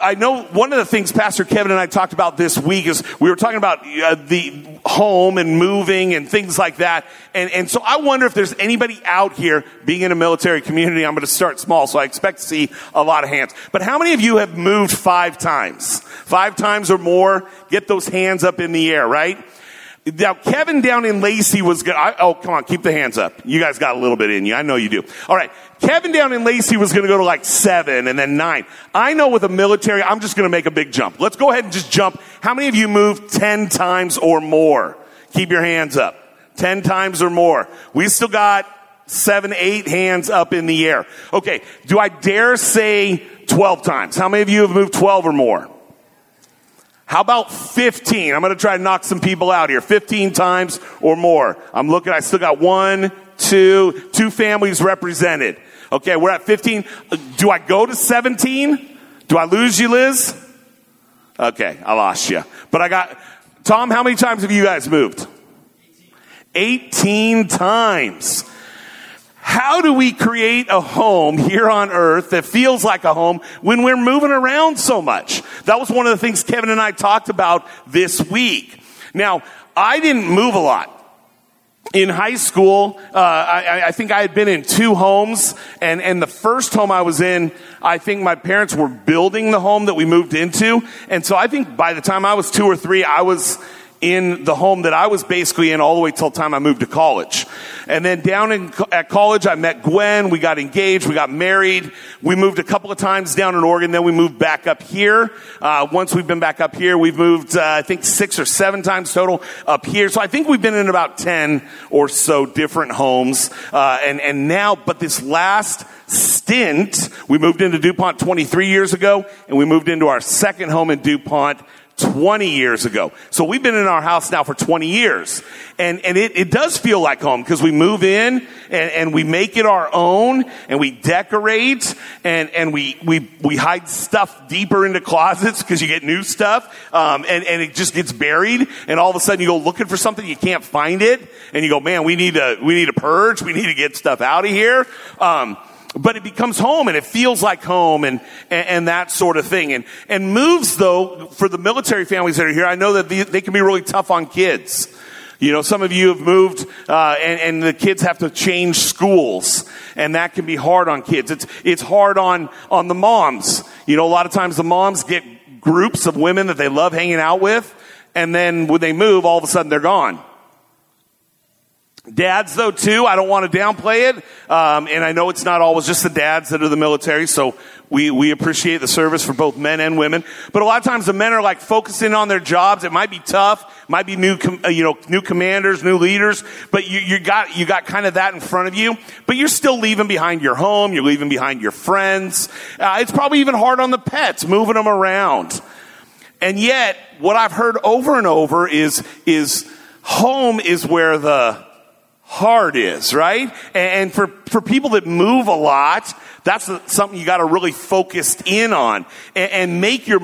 I know one of the things Pastor Kevin and I talked about this week is we were talking about uh, the home and moving and things like that. And, and so I wonder if there's anybody out here being in a military community. I'm going to start small, so I expect to see a lot of hands. But how many of you have moved five times? Five times or more? Get those hands up in the air, right? Now, Kevin down in Lacey was good. Oh, come on, keep the hands up. You guys got a little bit in you. I know you do. All right. Kevin down in Lacey was going to go to like seven and then nine. I know with the military, I'm just going to make a big jump. Let's go ahead and just jump. How many of you moved 10 times or more? Keep your hands up. 10 times or more. We still got seven, eight hands up in the air. Okay. Do I dare say 12 times? How many of you have moved 12 or more? How about 15? I'm going to try to knock some people out here. 15 times or more. I'm looking, I still got one, two, two families represented. Okay, we're at 15. Do I go to 17? Do I lose you, Liz? Okay, I lost you. But I got, Tom, how many times have you guys moved? 18 times. How do we create a home here on earth that feels like a home when we're moving around so much? That was one of the things Kevin and I talked about this week. Now, I didn't move a lot. In high school, uh, I, I, think I had been in two homes, and, and the first home I was in, I think my parents were building the home that we moved into. And so I think by the time I was two or three, I was in the home that I was basically in all the way till time I moved to college. And then down in, at college, I met Gwen. We got engaged. We got married. We moved a couple of times down in Oregon. Then we moved back up here. Uh, once we've been back up here, we've moved, uh, I think six or seven times total up here. So I think we've been in about 10 or so different homes. Uh, and, and now, but this last stint, we moved into DuPont 23 years ago and we moved into our second home in DuPont 20 years ago. So we've been in our house now for 20 years. And, and it, it does feel like home because we move in and, and we make it our own and we decorate and, and we, we, we hide stuff deeper into closets because you get new stuff. Um, and, and it just gets buried and all of a sudden you go looking for something, you can't find it and you go, man, we need to, we need to purge. We need to get stuff out of here. Um, but it becomes home and it feels like home and, and, and, that sort of thing. And, and moves though, for the military families that are here, I know that they, they can be really tough on kids. You know, some of you have moved, uh, and, and the kids have to change schools, and that can be hard on kids. It's, it's hard on, on the moms. You know, a lot of times the moms get groups of women that they love hanging out with, and then when they move, all of a sudden they're gone. Dads, though, too, I don't want to downplay it. Um, and I know it's not always just the dads that are the military, so we, we appreciate the service for both men and women. But a lot of times the men are like focusing on their jobs. It might be tough, might be new, com- uh, you know, new commanders, new leaders, but you, you got, you got kind of that in front of you. But you're still leaving behind your home, you're leaving behind your friends. Uh, it's probably even hard on the pets, moving them around. And yet, what I've heard over and over is, is home is where the, heart is, right? And for, for people that move a lot, that's something you got to really focus in on and, and make your,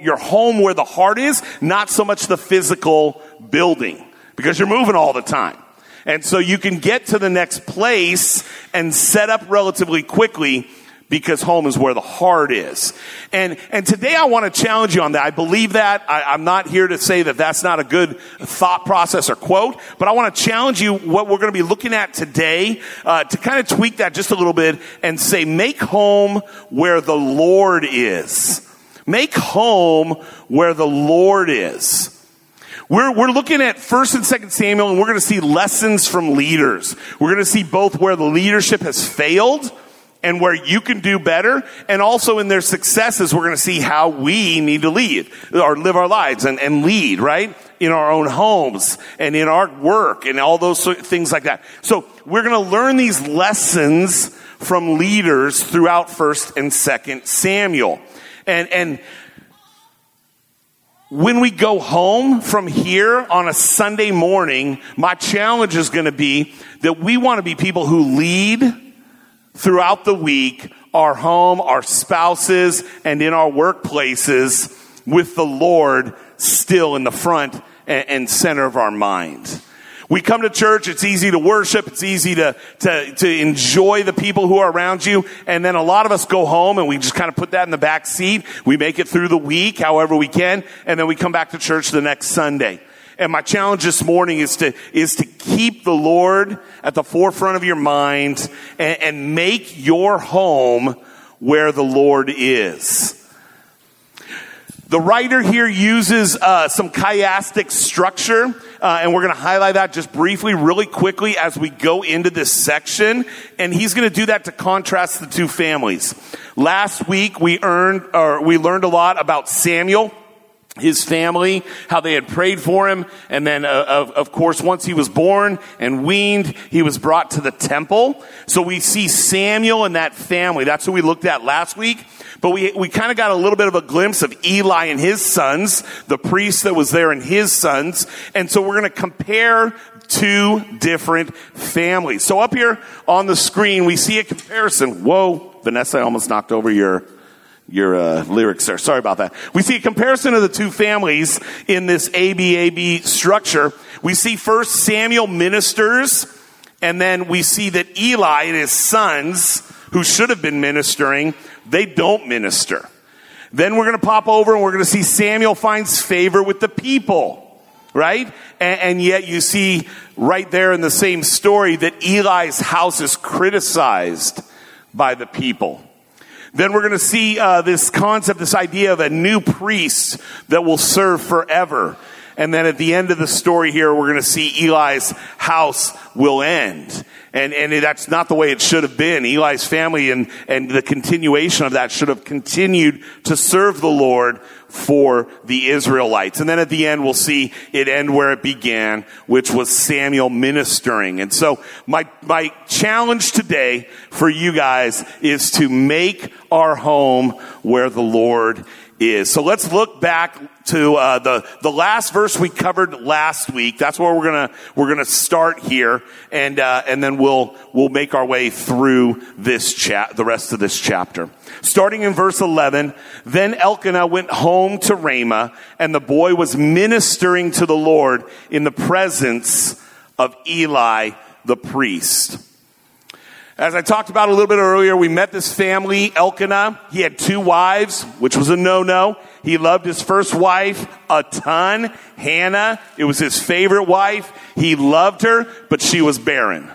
your home where the heart is, not so much the physical building because you're moving all the time. And so you can get to the next place and set up relatively quickly because home is where the heart is. And, and today I want to challenge you on that. I believe that. I, am not here to say that that's not a good thought process or quote, but I want to challenge you what we're going to be looking at today, uh, to kind of tweak that just a little bit and say, make home where the Lord is. Make home where the Lord is. We're, we're looking at 1st and 2nd Samuel and we're going to see lessons from leaders. We're going to see both where the leadership has failed and where you can do better. And also in their successes, we're going to see how we need to lead or live our lives and, and lead, right? In our own homes and in our work and all those things like that. So we're going to learn these lessons from leaders throughout 1st and 2nd Samuel. And, and, when we go home from here on a Sunday morning, my challenge is going to be that we want to be people who lead throughout the week, our home, our spouses, and in our workplaces with the Lord still in the front and center of our mind. We come to church, it's easy to worship, it's easy to, to, to enjoy the people who are around you, and then a lot of us go home and we just kind of put that in the back seat. We make it through the week however we can, and then we come back to church the next Sunday. And my challenge this morning is to, is to keep the Lord at the forefront of your mind and, and make your home where the Lord is. The writer here uses uh, some chiastic structure, uh, and we're going to highlight that just briefly, really quickly as we go into this section. And he's going to do that to contrast the two families. Last week we earned, or we learned a lot about Samuel his family, how they had prayed for him, and then, uh, of, of, course, once he was born and weaned, he was brought to the temple. So we see Samuel and that family. That's who we looked at last week. But we, we kind of got a little bit of a glimpse of Eli and his sons, the priest that was there and his sons. And so we're going to compare two different families. So up here on the screen, we see a comparison. Whoa, Vanessa, I almost knocked over your your uh, lyrics there. Sorry about that. We see a comparison of the two families in this ABAB structure. We see first Samuel ministers, and then we see that Eli and his sons, who should have been ministering, they don't minister. Then we're going to pop over and we're going to see Samuel finds favor with the people. Right? And, and yet you see right there in the same story that Eli's house is criticized by the people. Then we're going to see uh, this concept, this idea of a new priest that will serve forever. And then at the end of the story here, we're going to see Eli's house will end. And, and that's not the way it should have been. Eli's family and, and the continuation of that should have continued to serve the Lord for the Israelites. And then at the end, we'll see it end where it began, which was Samuel ministering. And so my, my challenge today for you guys is to make our home where the Lord is. So let's look back to uh, the the last verse we covered last week. That's where we're gonna we're gonna start here, and uh, and then we'll we'll make our way through this chat the rest of this chapter. Starting in verse eleven, then Elkanah went home to Ramah, and the boy was ministering to the Lord in the presence of Eli the priest. As I talked about a little bit earlier, we met this family, Elkanah. He had two wives, which was a no-no. He loved his first wife a ton, Hannah. It was his favorite wife. He loved her, but she was barren.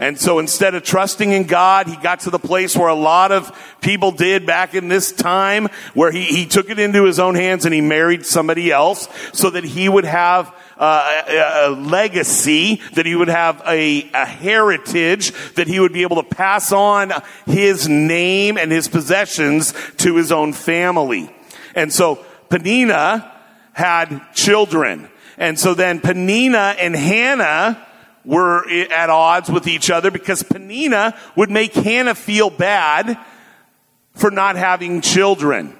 And so instead of trusting in God, he got to the place where a lot of people did back in this time, where he, he took it into his own hands and he married somebody else so that he would have uh, a, a, legacy, that he would have a, a heritage, that he would be able to pass on his name and his possessions to his own family. And so Peninnah had children. And so then Peninnah and Hannah were at odds with each other because Peninnah would make Hannah feel bad for not having children.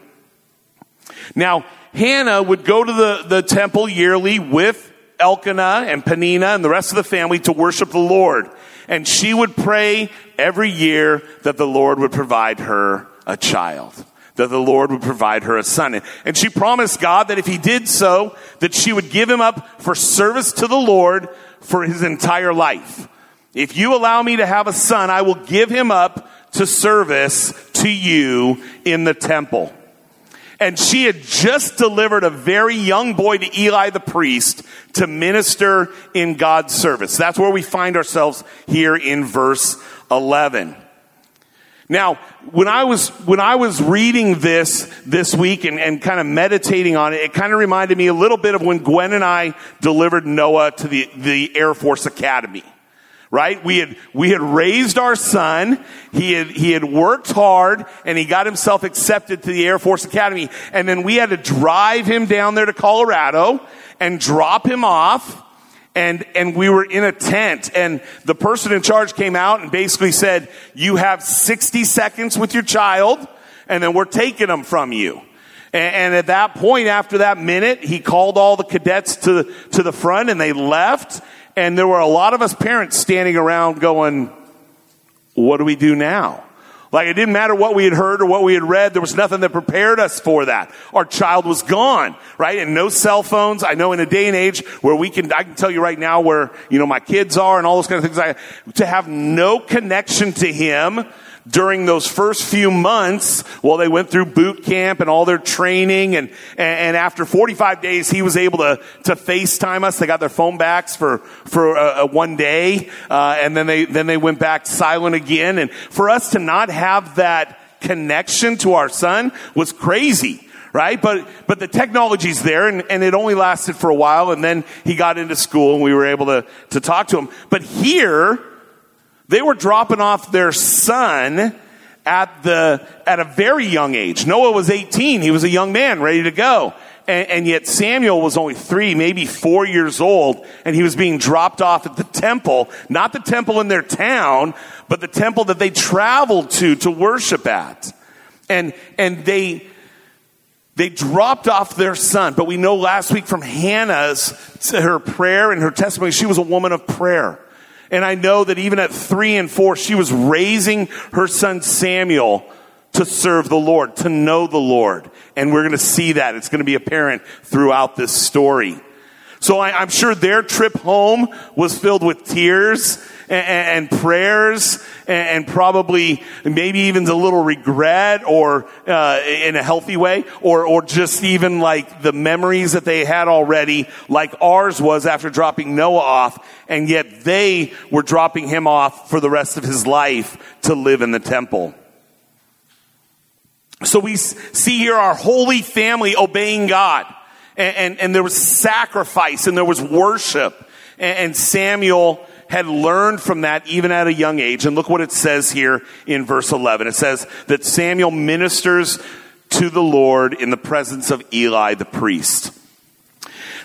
Now, Hannah would go to the, the temple yearly with Elkanah and Peninnah and the rest of the family to worship the Lord. And she would pray every year that the Lord would provide her a child. That the Lord would provide her a son. And she promised God that if he did so, that she would give him up for service to the Lord for his entire life. If you allow me to have a son, I will give him up to service to you in the temple. And she had just delivered a very young boy to Eli the priest to minister in God's service. That's where we find ourselves here in verse 11. Now, when I was, when I was reading this this week and, and kind of meditating on it, it kind of reminded me a little bit of when Gwen and I delivered Noah to the, the Air Force Academy right? We had, we had raised our son. He had, he had worked hard and he got himself accepted to the Air Force Academy. And then we had to drive him down there to Colorado and drop him off. And, and we were in a tent and the person in charge came out and basically said, you have 60 seconds with your child and then we're taking them from you. And, at that point, after that minute, he called all the cadets to, to the front and they left. And there were a lot of us parents standing around going, what do we do now? Like it didn't matter what we had heard or what we had read. There was nothing that prepared us for that. Our child was gone, right? And no cell phones. I know in a day and age where we can, I can tell you right now where, you know, my kids are and all those kind of things. I, to have no connection to him during those first few months while they went through boot camp and all their training and, and after 45 days he was able to, to FaceTime us. They got their phone backs for, for a, a one day, uh, and then they, then they went back silent again. And for us to not have that connection to our son was crazy right? But, but the technology's there and, and it only lasted for a while and then he got into school and we were able to, to talk to him. But here, they were dropping off their son at the, at a very young age. Noah was 18. He was a young man ready to go. And, and, yet Samuel was only three, maybe four years old, and he was being dropped off at the temple, not the temple in their town, but the temple that they traveled to to worship at. And, and they, they dropped off their son, but we know last week from Hannah's, her prayer and her testimony, she was a woman of prayer. And I know that even at three and four, she was raising her son Samuel to serve the Lord, to know the Lord. And we're going to see that. It's going to be apparent throughout this story. So I, am sure their trip home was filled with tears and, and prayers and, and, probably maybe even a little regret or uh, in a healthy way or, or just even like the memories that they had already like ours was after dropping Noah off and yet they were dropping him off for the rest of his life to live in the temple. So we see here our holy family obeying God. And, and, and there was sacrifice and there was worship. And, and Samuel had learned from that even at a young age. And look what it says here in verse 11. It says that Samuel ministers to the Lord in the presence of Eli the priest.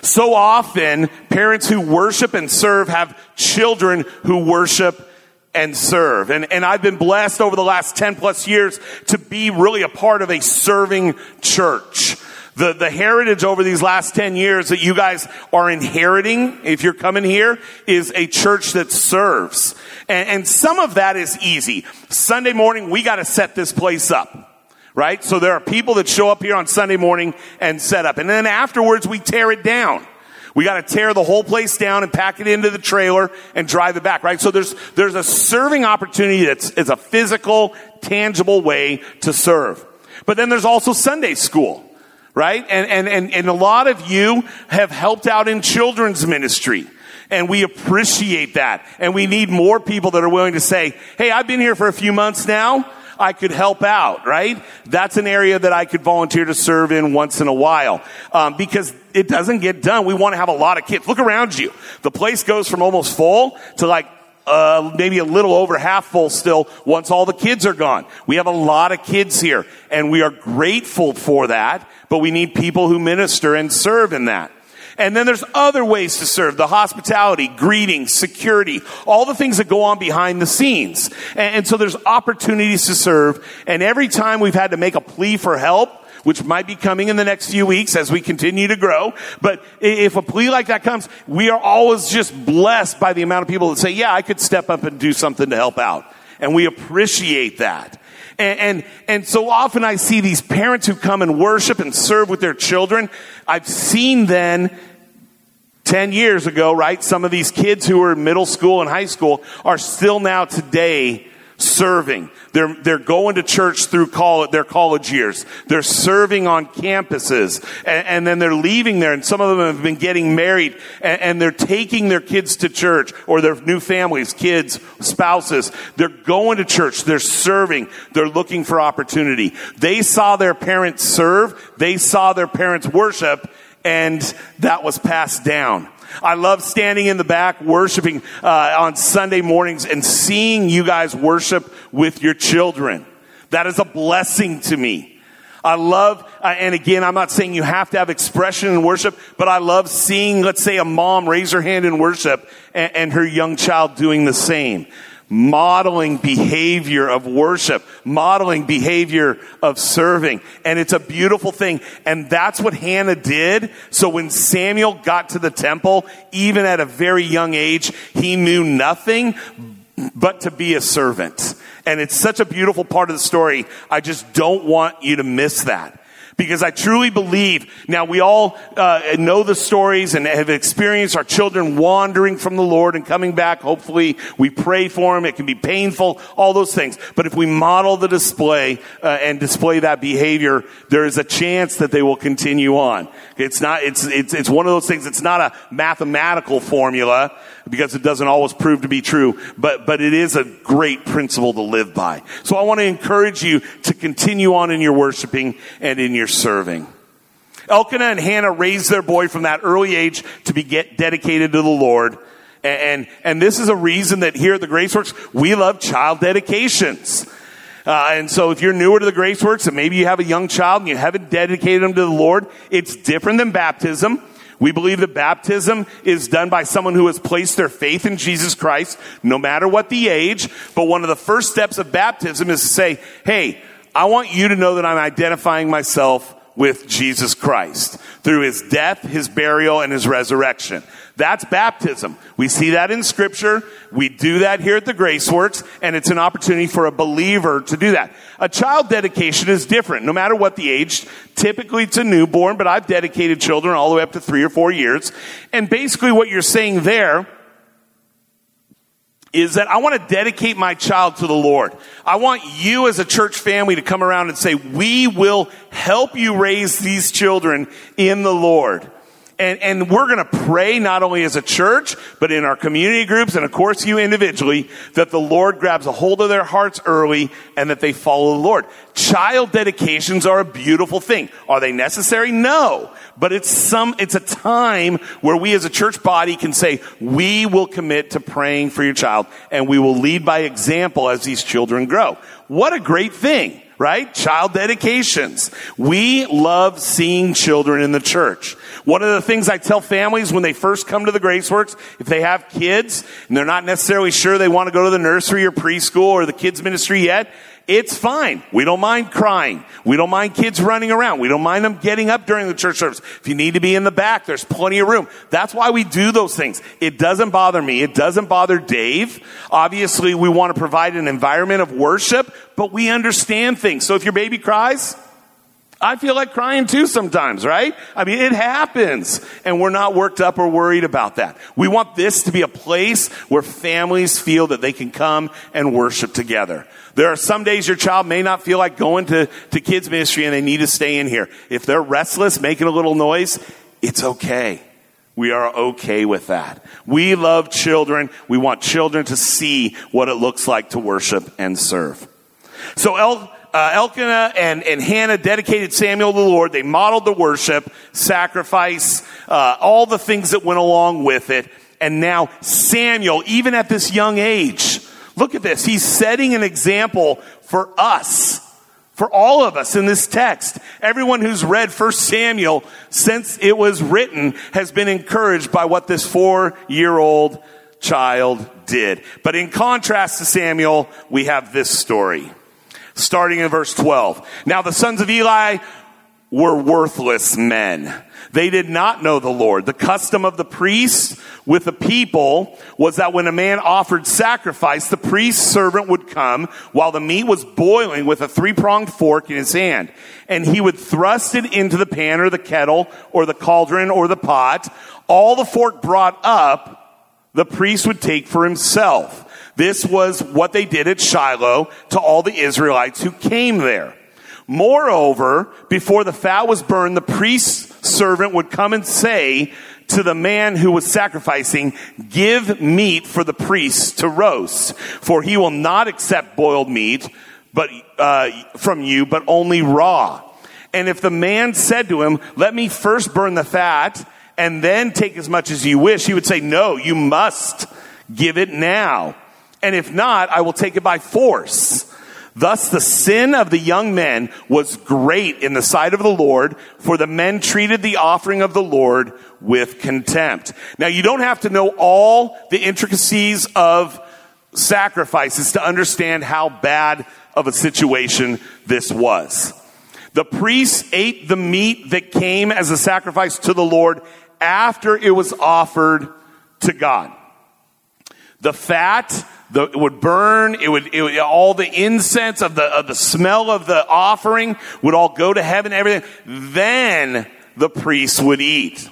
So often, parents who worship and serve have children who worship and serve. And, and I've been blessed over the last 10 plus years to be really a part of a serving church. The, the heritage over these last 10 years that you guys are inheriting, if you're coming here, is a church that serves. And, and some of that is easy. Sunday morning, we gotta set this place up. Right? So there are people that show up here on Sunday morning and set up. And then afterwards, we tear it down. We got to tear the whole place down and pack it into the trailer and drive it back, right? So there's, there's a serving opportunity that's, is a physical, tangible way to serve. But then there's also Sunday school right? And, and, and, and a lot of you have helped out in children's ministry. And we appreciate that. And we need more people that are willing to say, hey, I've been here for a few months now. I could help out, right? That's an area that I could volunteer to serve in once in a while. Um, because it doesn't get done. We want to have a lot of kids. Look around you. The place goes from almost full to like uh, maybe a little over half full still once all the kids are gone. We have a lot of kids here and we are grateful for that, but we need people who minister and serve in that. And then there's other ways to serve. The hospitality, greeting, security, all the things that go on behind the scenes. And, and so there's opportunities to serve. And every time we've had to make a plea for help, which might be coming in the next few weeks as we continue to grow. But if a plea like that comes, we are always just blessed by the amount of people that say, yeah, I could step up and do something to help out. And we appreciate that. And, and, and, so often I see these parents who come and worship and serve with their children. I've seen then 10 years ago, right? Some of these kids who were in middle school and high school are still now today serving. They're, they're going to church through college, their college years. They're serving on campuses and, and, then they're leaving there and some of them have been getting married and, and they're taking their kids to church or their new families, kids, spouses. They're going to church. They're serving. They're looking for opportunity. They saw their parents serve. They saw their parents worship and that was passed down. I love standing in the back worshiping uh, on Sunday mornings and seeing you guys worship with your children. That is a blessing to me. I love, uh, and again, I'm not saying you have to have expression in worship, but I love seeing, let's say, a mom raise her hand in worship and, and her young child doing the same modeling behavior of worship, modeling behavior of serving. And it's a beautiful thing. And that's what Hannah did. So when Samuel got to the temple, even at a very young age, he knew nothing but to be a servant. And it's such a beautiful part of the story. I just don't want you to miss that because I truly believe now we all uh, know the stories and have experienced our children wandering from the Lord and coming back. Hopefully, we pray for them. It can be painful, all those things. But if we model the display uh, and display that behavior, there is a chance that they will continue on. It's not. It's it's it's one of those things. It's not a mathematical formula because it doesn't always prove to be true, but, but it is a great principle to live by. So I want to encourage you to continue on in your worshiping and in your serving. Elkanah and Hannah raised their boy from that early age to be get dedicated to the Lord. And, and, and this is a reason that here at the Grace Works, we love child dedications. Uh, and so if you're newer to the Grace Works and maybe you have a young child and you haven't dedicated them to the Lord, it's different than baptism. We believe that baptism is done by someone who has placed their faith in Jesus Christ, no matter what the age. But one of the first steps of baptism is to say, hey, I want you to know that I'm identifying myself with Jesus Christ through his death, his burial, and his resurrection. That's baptism. We see that in scripture. We do that here at the Grace Works, and it's an opportunity for a believer to do that. A child dedication is different, no matter what the age. Typically it's a newborn, but I've dedicated children all the way up to three or four years. And basically what you're saying there is that I want to dedicate my child to the Lord. I want you as a church family to come around and say, we will help you raise these children in the Lord. And, and we're going to pray not only as a church, but in our community groups and of course you individually, that the Lord grabs a hold of their hearts early and that they follow the Lord. Child dedications are a beautiful thing. Are they necessary? No. But it's some, it's a time where we as a church body can say, we will commit to praying for your child and we will lead by example as these children grow. What a great thing right? Child dedications. We love seeing children in the church. One of the things I tell families when they first come to the Grace Works, if they have kids and they're not necessarily sure they want to go to the nursery or preschool or the kids ministry yet, it's fine. We don't mind crying. We don't mind kids running around. We don't mind them getting up during the church service. If you need to be in the back, there's plenty of room. That's why we do those things. It doesn't bother me. It doesn't bother Dave. Obviously, we want to provide an environment of worship, but we understand things. So if your baby cries, I feel like crying too sometimes, right? I mean, it happens. And we're not worked up or worried about that. We want this to be a place where families feel that they can come and worship together. There are some days your child may not feel like going to, to kids ministry and they need to stay in here. If they're restless, making a little noise, it's okay. We are okay with that. We love children. We want children to see what it looks like to worship and serve. So El, uh, Elkanah and, and Hannah dedicated Samuel to the Lord. They modeled the worship, sacrifice, uh, all the things that went along with it. And now Samuel, even at this young age, Look at this. He's setting an example for us, for all of us in this text. Everyone who's read 1 Samuel since it was written has been encouraged by what this four year old child did. But in contrast to Samuel, we have this story. Starting in verse 12. Now the sons of Eli were worthless men. They did not know the Lord. The custom of the priests with the people was that when a man offered sacrifice, the priest's servant would come while the meat was boiling with a three-pronged fork in his hand. And he would thrust it into the pan or the kettle or the cauldron or the pot. All the fork brought up, the priest would take for himself. This was what they did at Shiloh to all the Israelites who came there. Moreover, before the fat was burned, the priest's servant would come and say to the man who was sacrificing, give meat for the priest to roast, for he will not accept boiled meat, but, uh, from you, but only raw. And if the man said to him, let me first burn the fat and then take as much as you wish, he would say, no, you must give it now. And if not, I will take it by force. Thus the sin of the young men was great in the sight of the Lord, for the men treated the offering of the Lord with contempt. Now you don't have to know all the intricacies of sacrifices to understand how bad of a situation this was. The priests ate the meat that came as a sacrifice to the Lord after it was offered to God. The fat the, it would burn. It would, it would, all the incense of the, of the smell of the offering would all go to heaven, everything. Then the priests would eat.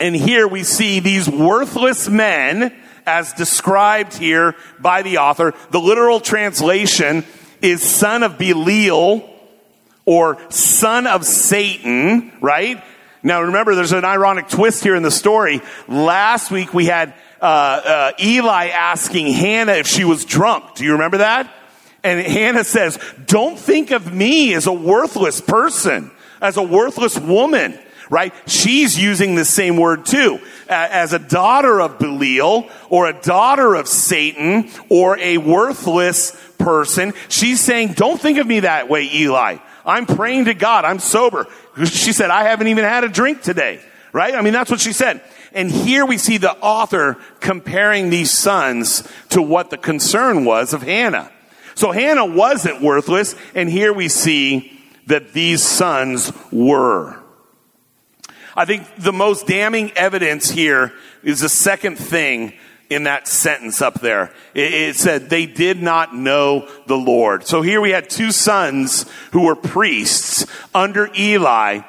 And here we see these worthless men as described here by the author. The literal translation is son of Belial or son of Satan, right? Now remember, there's an ironic twist here in the story. Last week we had uh, uh, Eli asking Hannah if she was drunk. Do you remember that? And Hannah says, "Don't think of me as a worthless person, as a worthless woman." Right? She's using the same word too. As a daughter of Belial, or a daughter of Satan, or a worthless person, she's saying, don't think of me that way, Eli. I'm praying to God. I'm sober. She said, I haven't even had a drink today. Right? I mean, that's what she said. And here we see the author comparing these sons to what the concern was of Hannah. So Hannah wasn't worthless, and here we see that these sons were. I think the most damning evidence here is the second thing in that sentence up there. It, it, said they did not know the Lord. So here we had two sons who were priests under Eli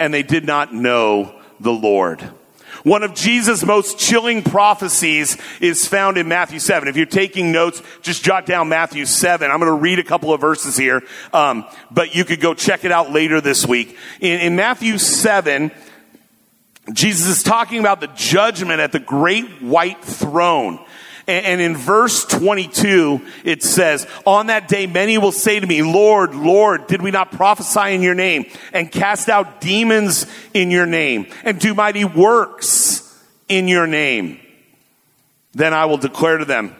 and they did not know the Lord. One of Jesus' most chilling prophecies is found in Matthew 7. If you're taking notes, just jot down Matthew 7. I'm going to read a couple of verses here, um, but you could go check it out later this week. In, in Matthew 7, Jesus is talking about the judgment at the great white throne. And, in verse 22, it says, On that day, many will say to me, Lord, Lord, did we not prophesy in your name and cast out demons in your name and do mighty works in your name? Then I will declare to them,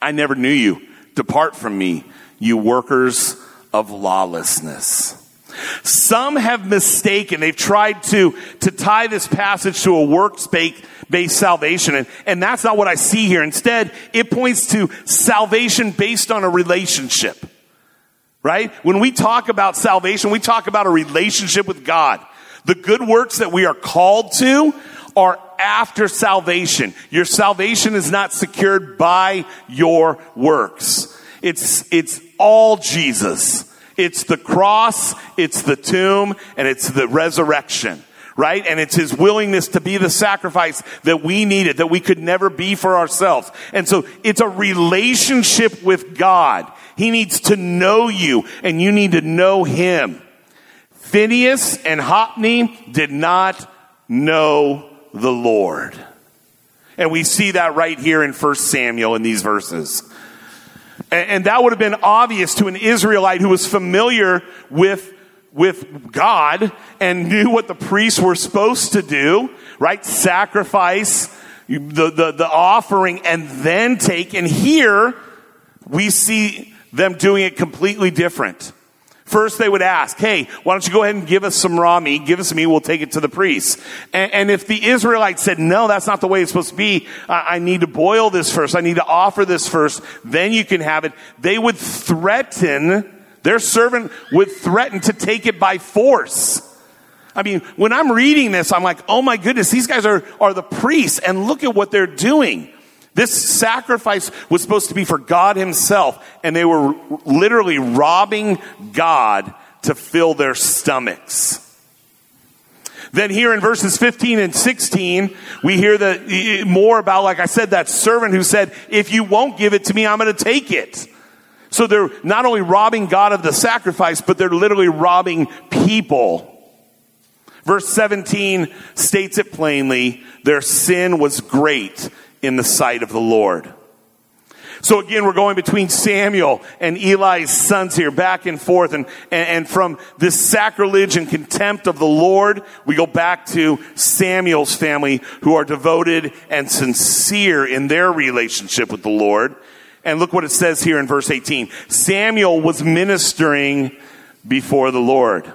I never knew you. Depart from me, you workers of lawlessness. Some have mistaken, they've tried to, to tie this passage to a works based salvation, and, and that's not what I see here. Instead, it points to salvation based on a relationship. Right? When we talk about salvation, we talk about a relationship with God. The good works that we are called to are after salvation. Your salvation is not secured by your works. It's, it's all Jesus. It's the cross, it's the tomb, and it's the resurrection right? And it's his willingness to be the sacrifice that we needed, that we could never be for ourselves. And so it's a relationship with God. He needs to know you and you need to know him. Phinehas and Hophni did not know the Lord. And we see that right here in 1 Samuel in these verses. And that would have been obvious to an Israelite who was familiar with, with God and knew what the priests were supposed to do, right? Sacrifice the, the, the offering and then take. And here we see them doing it completely different. First, they would ask, hey, why don't you go ahead and give us some raw meat, give us some meat, we'll take it to the priest. And, and if the Israelites said, no, that's not the way it's supposed to be, I, I need to boil this first, I need to offer this first, then you can have it, they would threaten, their servant would threaten to take it by force. I mean, when I'm reading this, I'm like, oh my goodness, these guys are, are the priests, and look at what they're doing. This sacrifice was supposed to be for God Himself, and they were literally robbing God to fill their stomachs. Then here in verses 15 and 16, we hear the, more about, like I said, that servant who said, if you won't give it to me, I'm going to take it. So they're not only robbing God of the sacrifice, but they're literally robbing people. Verse 17 states it plainly, their sin was great in the sight of the Lord. So again, we're going between Samuel and Eli's sons here, back and forth. And, and, from this sacrilege and contempt of the Lord, we go back to Samuel's family who are devoted and sincere in their relationship with the Lord. And look what it says here in verse 18. Samuel was ministering before the Lord.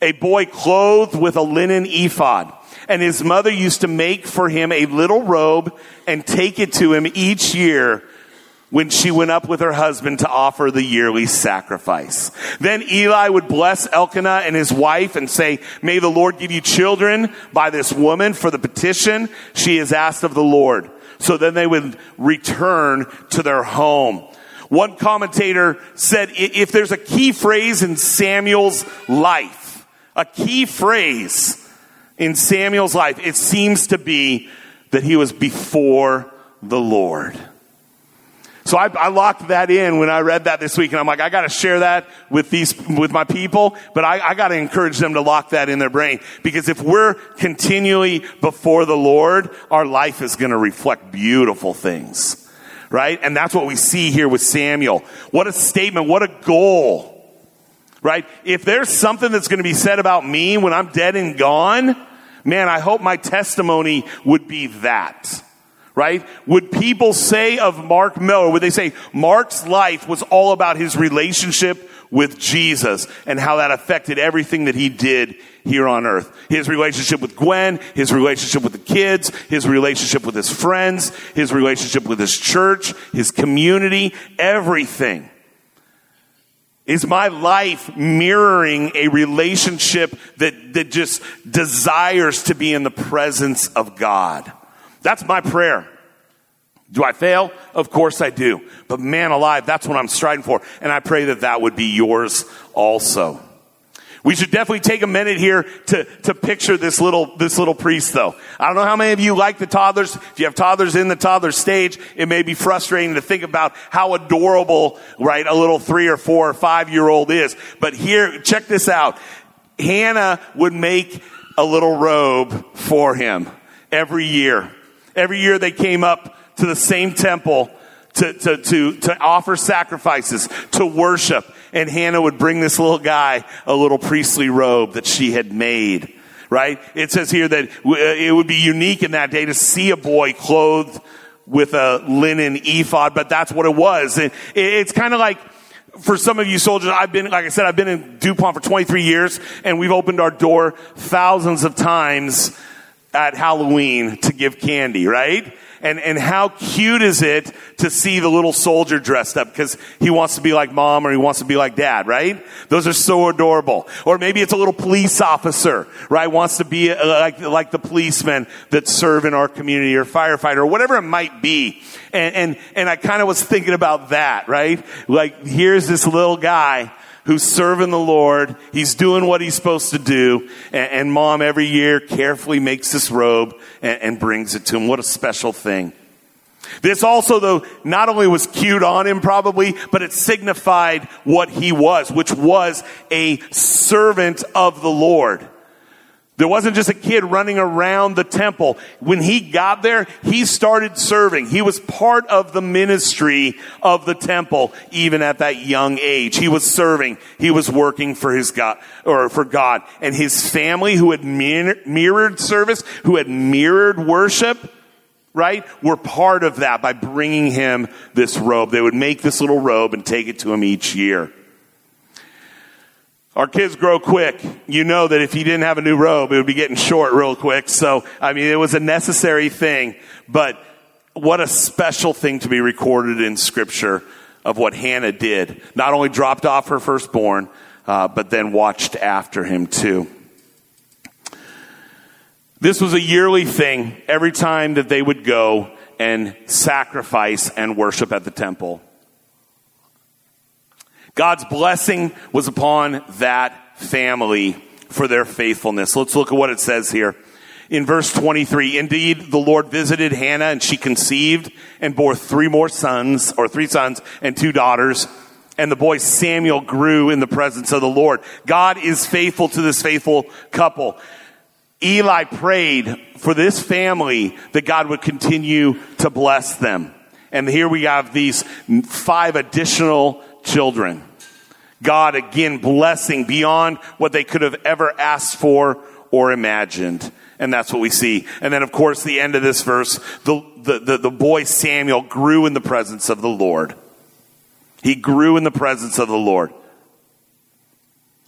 A boy clothed with a linen ephod and his mother used to make for him a little robe and take it to him each year when she went up with her husband to offer the yearly sacrifice. Then Eli would bless Elkanah and his wife and say, may the Lord give you children by this woman for the petition she has asked of the Lord. So then they would return to their home. One commentator said if there's a key phrase in Samuel's life, a key phrase in Samuel's life, it seems to be that he was before the Lord. So I, I, locked that in when I read that this week, and I'm like, I got to share that with these with my people, but I, I got to encourage them to lock that in their brain because if we're continually before the Lord, our life is going to reflect beautiful things, right? And that's what we see here with Samuel. What a statement! What a goal! Right? If there's something that's going to be said about me when I'm dead and gone, man, I hope my testimony would be that right? Would people say of Mark Miller, would they say Mark's life was all about his relationship with Jesus and how that affected everything that he did here on earth? His relationship with Gwen, his relationship with the kids, his relationship with his friends, his relationship with his church, his community, everything. Is my life mirroring a relationship that, that just desires to be in the presence of God? That's my prayer. Do I fail? Of course I do. But man alive, that's what I'm striving for. And I pray that that would be yours also. We should definitely take a minute here to, to picture this little, this little priest though. I don't know how many of you like the toddlers. If you have toddlers in the toddler stage, it may be frustrating to think about how adorable, right, a little three or four or five year old is. But here, check this out. Hannah would make a little robe for him every year. Every year they came up to the same temple to, to, to, to offer sacrifices, to worship. And Hannah would bring this little guy a little priestly robe that she had made. Right? It says here that uh, it would be unique in that day to see a boy clothed with a linen ephod, but that's what it was. It's kind of like, for some of you soldiers, I've been, like I said, I've been in DuPont for 23 years and we've opened our door thousands of times at Halloween to give candy, right? And, and how cute is it to see the little soldier dressed up because he wants to be like mom or he wants to be like dad, right? Those are so adorable. Or maybe it's a little police officer, right? Wants to be uh, like, like the policemen that serve in our community or firefighter or whatever it might be. And, and, and I kind of was thinking about that, right? Like here's this little guy who's serving the Lord. He's doing what he's supposed to do. And, and mom every year carefully makes this robe and, and brings it to him. What a special thing. This also, though, not only was cued on him probably, but it signified what he was, which was a servant of the Lord. There wasn't just a kid running around the temple. When he got there, he started serving. He was part of the ministry of the temple, even at that young age. He was serving. He was working for his God, or for God. And his family, who had mirrored service, who had mirrored worship, right, were part of that by bringing him this robe. They would make this little robe and take it to him each year. Our kids grow quick. You know that if you didn't have a new robe, it would be getting short real quick. So, I mean, it was a necessary thing, but what a special thing to be recorded in scripture of what Hannah did. Not only dropped off her firstborn, uh, but then watched after him too. This was a yearly thing every time that they would go and sacrifice and worship at the temple. God's blessing was upon that family for their faithfulness. Let's look at what it says here. In verse 23, indeed, the Lord visited Hannah and she conceived and bore three more sons, or three sons and two daughters. And the boy Samuel grew in the presence of the Lord. God is faithful to this faithful couple. Eli prayed for this family that God would continue to bless them. And here we have these five additional children. God again blessing beyond what they could have ever asked for or imagined. And that's what we see. And then of course the end of this verse, the, the, the, the boy Samuel grew in the presence of the Lord. He grew in the presence of the Lord.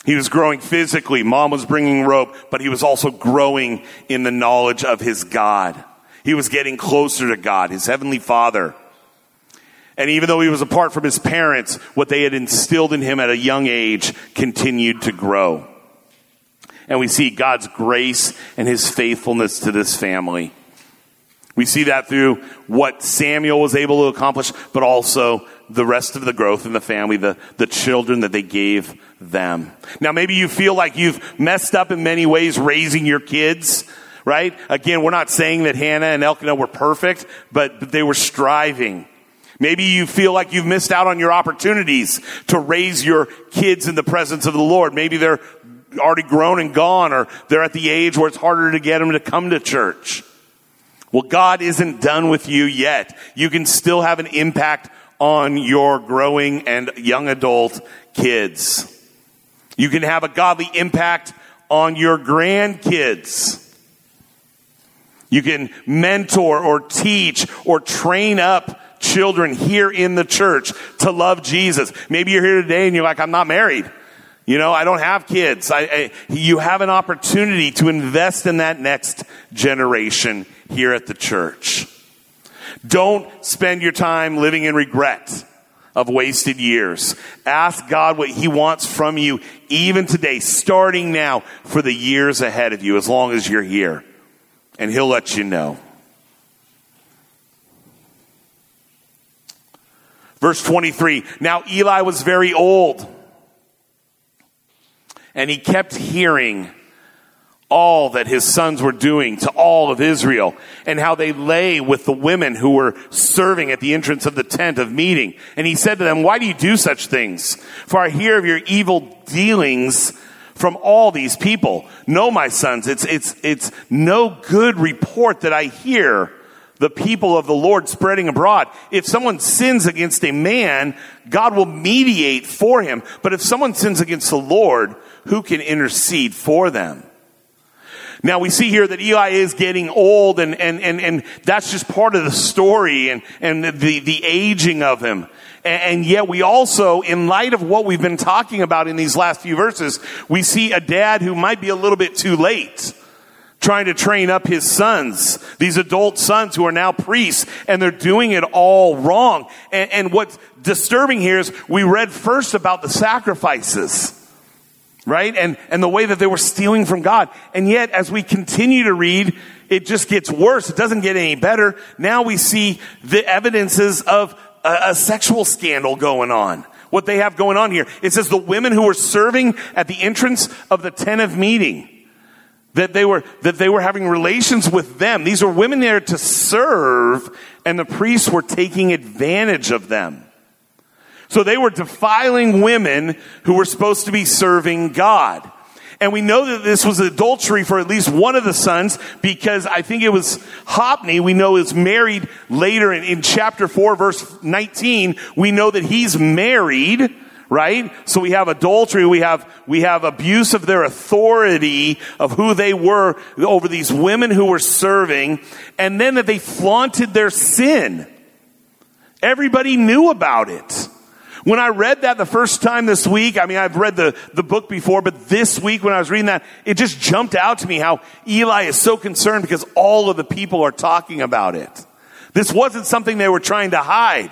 He was growing physically. Mom was bringing rope, but he was also growing in the knowledge of his God. He was getting closer to God, his heavenly father. And even though he was apart from his parents, what they had instilled in him at a young age continued to grow. And we see God's grace and his faithfulness to this family. We see that through what Samuel was able to accomplish, but also the rest of the growth in the family, the, the children that they gave them. Now, maybe you feel like you've messed up in many ways raising your kids, right? Again, we're not saying that Hannah and Elkanah were perfect, but, but they were striving. Maybe you feel like you've missed out on your opportunities to raise your kids in the presence of the Lord. Maybe they're already grown and gone, or they're at the age where it's harder to get them to come to church. Well, God isn't done with you yet. You can still have an impact on your growing and young adult kids. You can have a godly impact on your grandkids. You can mentor or teach or train up children here in the church to love Jesus. Maybe you're here today and you're like, I'm not married. You know, I don't have kids. I, I, you have an opportunity to invest in that next generation here at the church. Don't spend your time living in regret of wasted years. Ask God what He wants from you even today, starting now for the years ahead of you, as long as you're here. And He'll let you know. Verse 23 Now Eli was very old and he kept hearing all that his sons were doing to all of Israel and how they lay with the women who were serving at the entrance of the tent of meeting. And he said to them, why do you do such things? For I hear of your evil dealings from all these people. No, my sons, it's, it's, it's no good report that I hear the people of the Lord spreading abroad. If someone sins against a man, God will mediate for him. But if someone sins against the Lord, who can intercede for them? Now we see here that Eli is getting old and, and, and, and that's just part of the story and, and the, the aging of him. And, and yet we also, in light of what we've been talking about in these last few verses, we see a dad who might be a little bit too late trying to train up his sons, these adult sons who are now priests, and they're doing it all wrong. And, and what's disturbing here is we read first about the sacrifices right? And, and the way that they were stealing from God. And yet, as we continue to read, it just gets worse. It doesn't get any better. Now we see the evidences of a, a sexual scandal going on. What they have going on here. It says the women who were serving at the entrance of the tent of meeting, that they were, that they were having relations with them. These were women there to serve, and the priests were taking advantage of them. So they were defiling women who were supposed to be serving God. And we know that this was adultery for at least one of the sons because I think it was Hophni, we know is married later in, in chapter 4 verse 19. We know that he's married, right? So we have adultery, we have, we have abuse of their authority of who they were over these women who were serving, and then that they flaunted their sin. Everybody knew about it. When I read that the first time this week, I mean, I've read the, the book before, but this week when I was reading that, it just jumped out to me how Eli is so concerned because all of the people are talking about it. This wasn't something they were trying to hide.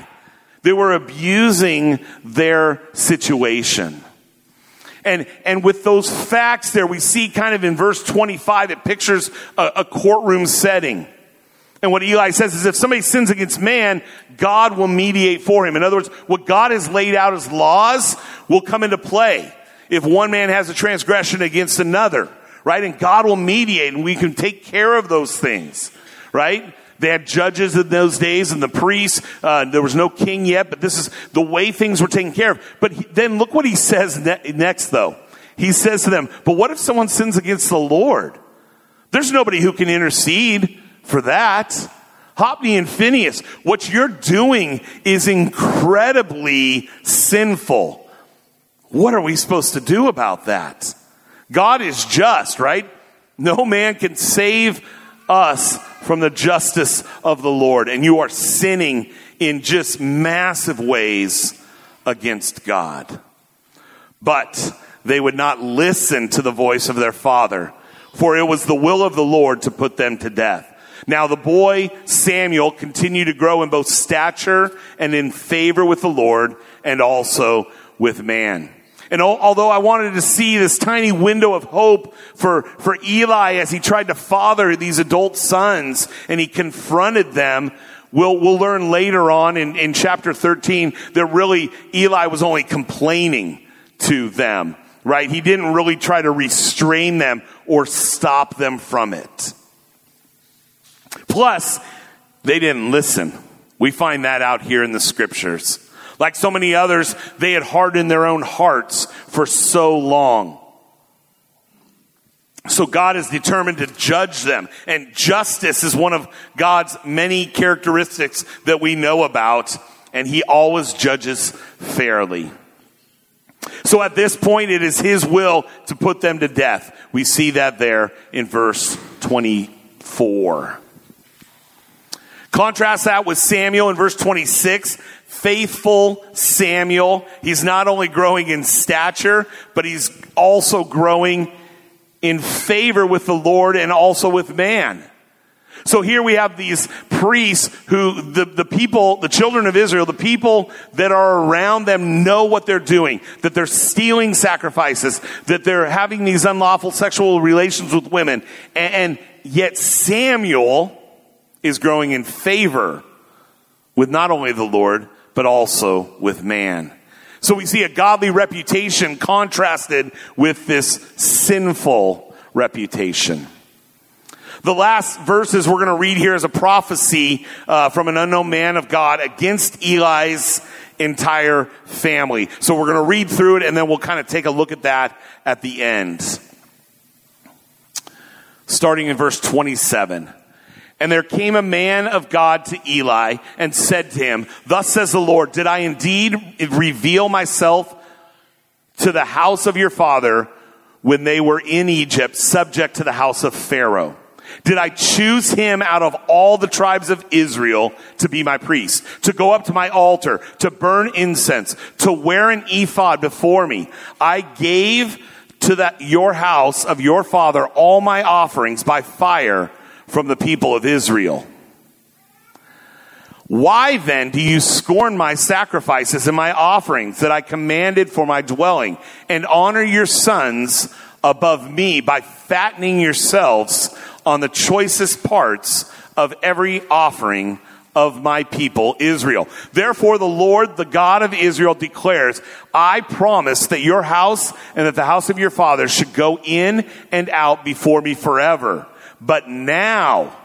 They were abusing their situation. And, and with those facts there, we see kind of in verse 25, it pictures a, a courtroom setting. And what Eli says is if somebody sins against man, God will mediate for him. In other words, what God has laid out as laws will come into play if one man has a transgression against another, right? And God will mediate and we can take care of those things, right? They had judges in those days and the priests. Uh, there was no king yet, but this is the way things were taken care of. But he, then look what he says ne- next though. He says to them, but what if someone sins against the Lord? There's nobody who can intercede for that. Hophni and Phinehas, what you're doing is incredibly sinful. What are we supposed to do about that? God is just, right? No man can save us from the justice of the Lord. And you are sinning in just massive ways against God. But they would not listen to the voice of their father, for it was the will of the Lord to put them to death. Now the boy Samuel continued to grow in both stature and in favor with the Lord and also with man. And although I wanted to see this tiny window of hope for, for Eli as he tried to father these adult sons and he confronted them, we'll, we'll learn later on in, in chapter 13 that really Eli was only complaining to them, right? He didn't really try to restrain them or stop them from it. Plus, they didn't listen. We find that out here in the scriptures. Like so many others, they had hardened their own hearts for so long. So God is determined to judge them. And justice is one of God's many characteristics that we know about. And he always judges fairly. So at this point, it is his will to put them to death. We see that there in verse 24. Contrast that with Samuel in verse 26 faithful Samuel. He's not only growing in stature, but he's also growing in favor with the Lord and also with man. So here we have these priests who, the, the people, the children of Israel, the people that are around them know what they're doing, that they're stealing sacrifices, that they're having these unlawful sexual relations with women. And, and yet Samuel is growing in favor with not only the Lord, but also with man. So we see a godly reputation contrasted with this sinful reputation. The last verses we're going to read here is a prophecy uh, from an unknown man of God against Eli's entire family. So we're going to read through it and then we'll kind of take a look at that at the end. Starting in verse 27. And there came a man of God to Eli and said to him, Thus says the Lord, did I indeed reveal myself to the house of your father when they were in Egypt, subject to the house of Pharaoh? Did I choose him out of all the tribes of Israel to be my priest, to go up to my altar, to burn incense, to wear an ephod before me? I gave to that your house of your father all my offerings by fire from the people of Israel. Why then do you scorn my sacrifices and my offerings that I commanded for my dwelling and honor your sons above me by fattening yourselves on the choicest parts of every offering of my people Israel. Therefore the Lord, the God of Israel declares, I promise that your house and that the house of your father should go in and out before me forever. But now,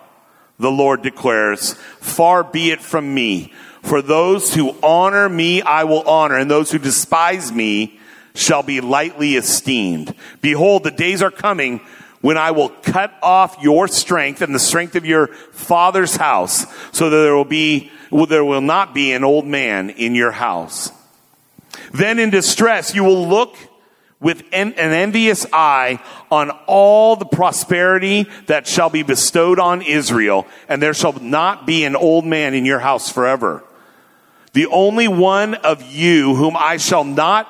the Lord declares, far be it from me. For those who honor me, I will honor, and those who despise me shall be lightly esteemed. Behold, the days are coming when I will cut off your strength and the strength of your father's house, so that there will be, there will not be an old man in your house. Then in distress you will look with an, envious eye on all the prosperity that shall be bestowed on Israel, and there shall not be an old man in your house forever. The only one of you whom I shall not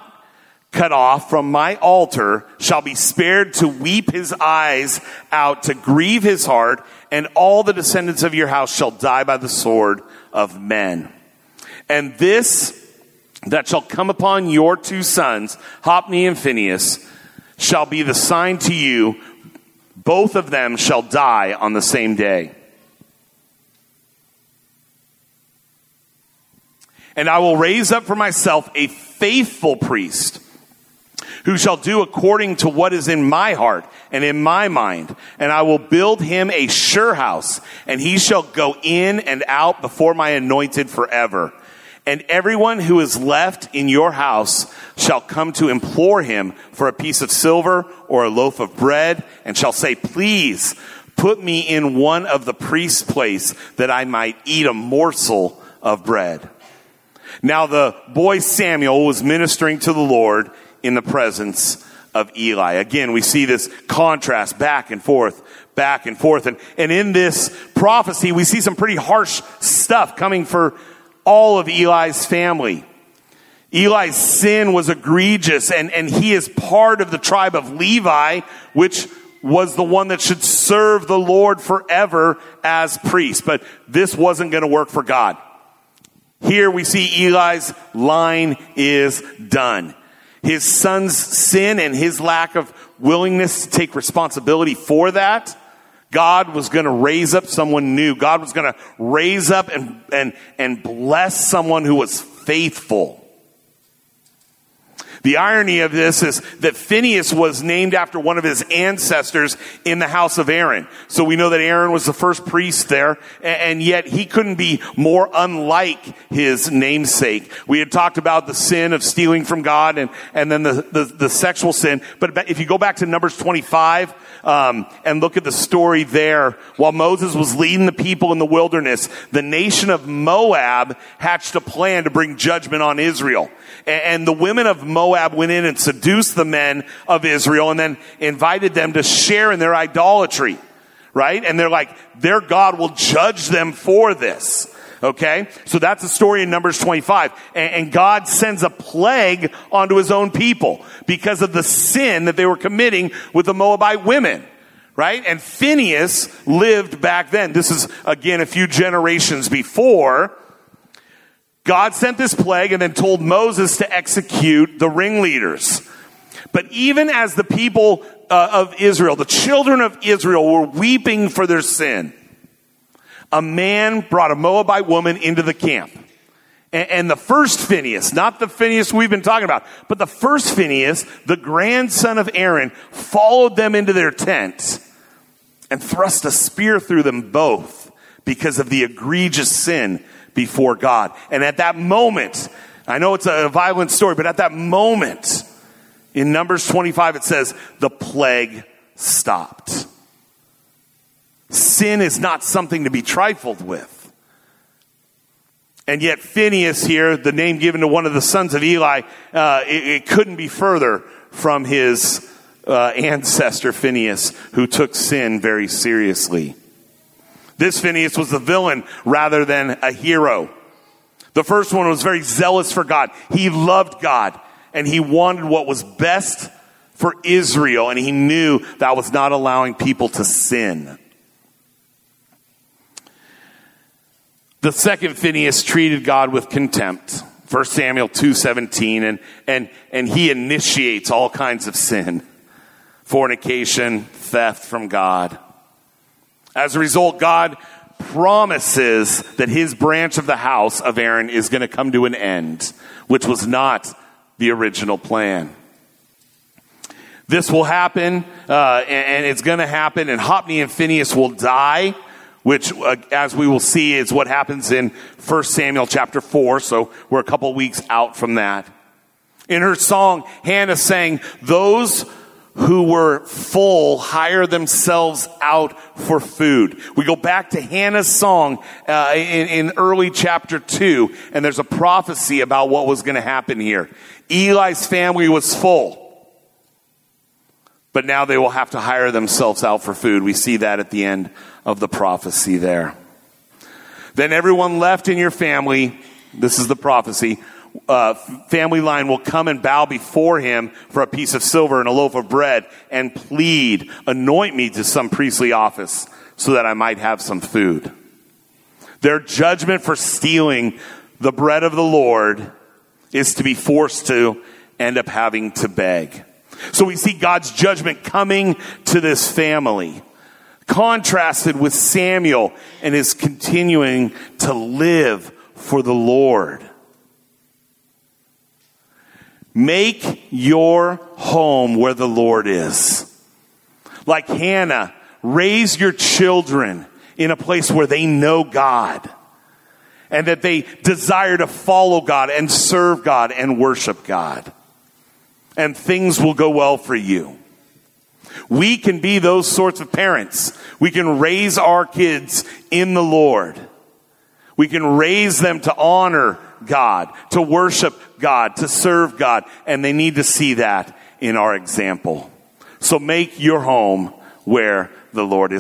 cut off from my altar shall be spared to weep his eyes out, to grieve his heart, and all the descendants of your house shall die by the sword of men. And this that shall come upon your two sons, Hophni and Phinehas, shall be the sign to you. Both of them shall die on the same day. And I will raise up for myself a faithful priest who shall do according to what is in my heart and in my mind. And I will build him a sure house and he shall go in and out before my anointed forever. And everyone who is left in your house shall come to implore him for a piece of silver or a loaf of bread and shall say, please put me in one of the priest's place that I might eat a morsel of bread. Now the boy Samuel was ministering to the Lord in the presence of Eli. Again, we see this contrast back and forth, back and forth. And, and in this prophecy, we see some pretty harsh stuff coming for all of Eli's family. Eli's sin was egregious and, and he is part of the tribe of Levi, which was the one that should serve the Lord forever as priest. But this wasn't going to work for God. Here we see Eli's line is done. his son's sin and his lack of willingness to take responsibility for that, God was going to raise up someone new. God was going to raise up and, and, and bless someone who was faithful. The irony of this is that Phinehas was named after one of his ancestors in the house of Aaron. So we know that Aaron was the first priest there, and yet he couldn't be more unlike his namesake. We had talked about the sin of stealing from God and, and then the, the, the sexual sin. But if you go back to Numbers 25, um, and look at the story there. While Moses was leading the people in the wilderness, the nation of Moab hatched a plan to bring judgment on Israel. And, and the women of Moab went in and seduced the men of Israel and then invited them to share in their idolatry. Right? And they're like, their God will judge them for this. Okay? So that's the story in Numbers 25. And, and, God sends a plague onto his own people because of the sin that they were committing with the Moabite women. Right? And Phinehas lived back then. This is again a few generations before. God sent this plague and then told Moses to execute the ringleaders. But even as the people uh, of Israel, the children of Israel were weeping for their sin, a man brought a Moabite woman into the camp. And, and the first Phinehas, not the Phinehas we've been talking about, but the first Phinehas, the grandson of Aaron, followed them into their tent and thrust a spear through them both because of the egregious sin before God. And at that moment, I know it's a violent story, but at that moment, in Numbers 25, it says, the plague stopped. Sin is not something to be trifled with. And yet, Phinehas here, the name given to one of the sons of Eli, uh, it, it, couldn't be further from his uh, ancestor Phinehas, who took sin very seriously. This Phinehas was the villain rather than a hero. The first one was very zealous for God. He loved God and he wanted what was best for Israel, and he knew that was not allowing people to sin. The second Phinehas treated God with contempt. 1 Samuel 2:17 and and and he initiates all kinds of sin. Fornication, theft from God. As a result, God promises that his branch of the house of Aaron is going to come to an end, which was not the original plan. This will happen, uh, and, and, it's going to happen, and Hophni and Phinehas will die which, uh, as we will see, is what happens in 1 Samuel chapter 4. So we're a couple weeks out from that. In her song, Hannah sang, Those who were full hire themselves out for food. We go back to Hannah's song uh, in, in early chapter 2, and there's a prophecy about what was going to happen here. Eli's family was full. But now they will have to hire themselves out for food. We see that at the end of the prophecy there. Then everyone left in your family, this is the prophecy, uh, family line will come and bow before him for a piece of silver and a loaf of bread and plead, anoint me to some priestly office so that I might have some food. Their judgment for stealing the bread of the Lord is to be forced to end up having to beg. So we see God's judgment coming to this family contrasted with Samuel and his continuing to live for the Lord. Make your home where the Lord is. Like Hannah, raise your children in a place where they know God and that they desire to follow God and serve God and worship God. And things will go well for you. We can be those sorts of parents. We can raise our kids in the Lord. We can raise them to honor God, to worship God, to serve God, and they need to see that in our example. So make your home where the Lord is.